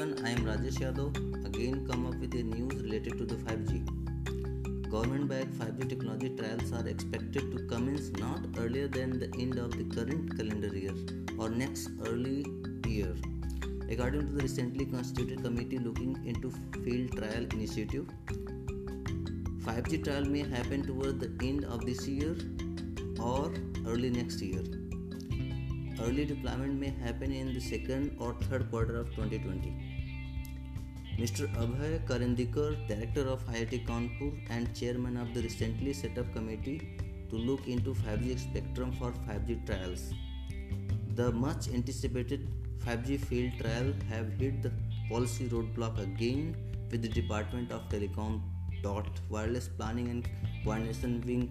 Yadav again come up with a news related to the 5G. Government-backed 5G technology trials are expected to commence not earlier than the end of the current calendar year or next early year. According to the recently constituted committee looking into field trial initiative, 5G trial may happen toward the end of this year or early next year. Early deployment may happen in the second or third quarter of 2020. Mr. Abhay Karandikar, Director of IIT Kanpur and Chairman of the recently set up committee to look into 5G spectrum for 5G trials. The much anticipated 5G field trial have hit the policy roadblock again with the Department of Telecom DOT wireless planning and coordination wing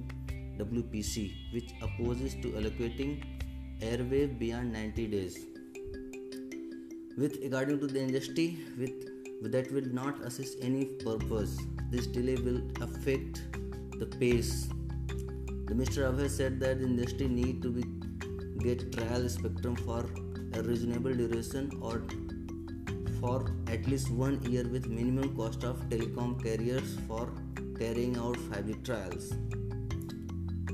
WPC which opposes to allocating airwave beyond 90 days. With according to the industry, with that will not assist any purpose. This delay will affect the pace. The Mr. Abhay said that industry need to be get trial spectrum for a reasonable duration or for at least one year with minimum cost of telecom carriers for carrying out 5G trials.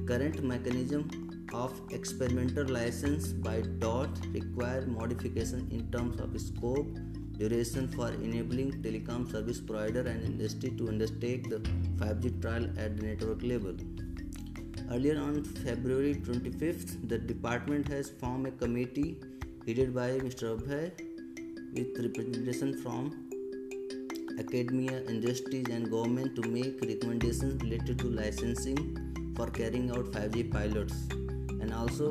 Current mechanism of experimental license by DOT require modification in terms of scope, duration for enabling telecom service provider and industry to undertake the 5G trial at the network level. Earlier on February 25th, the department has formed a committee headed by Mr. Abhay with representation from academia, industries, and government to make recommendations related to licensing for carrying out 5G pilots and also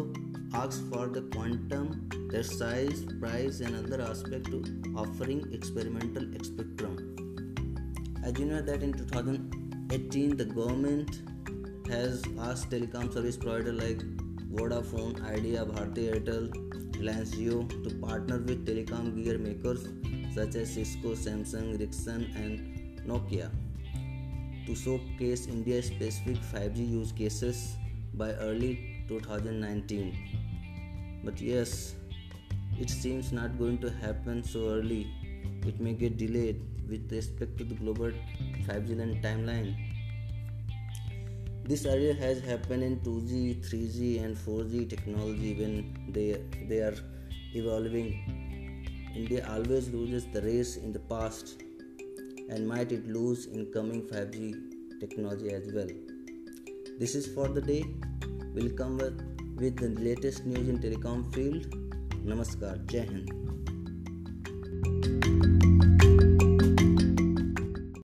asks for the quantum, their size, price, and other aspect to offering experimental spectrum. As you know that in 2018 the government has asked telecom service provider like Vodafone, Idea, Bharti Airtel, Reliance Jio to partner with telecom gear makers such as Cisco, Samsung, Ericsson, and Nokia to showcase India specific 5G use cases by early 2019 but yes it seems not going to happen so early it may get delayed with respect to the global 5G land timeline this area has happened in 2G, 3G and 4G technology when they they are evolving India always loses the race in the past and might it lose in coming 5G technology as well. This is for the day. Will come with latest news in telecom field नमस्कार जय हिंद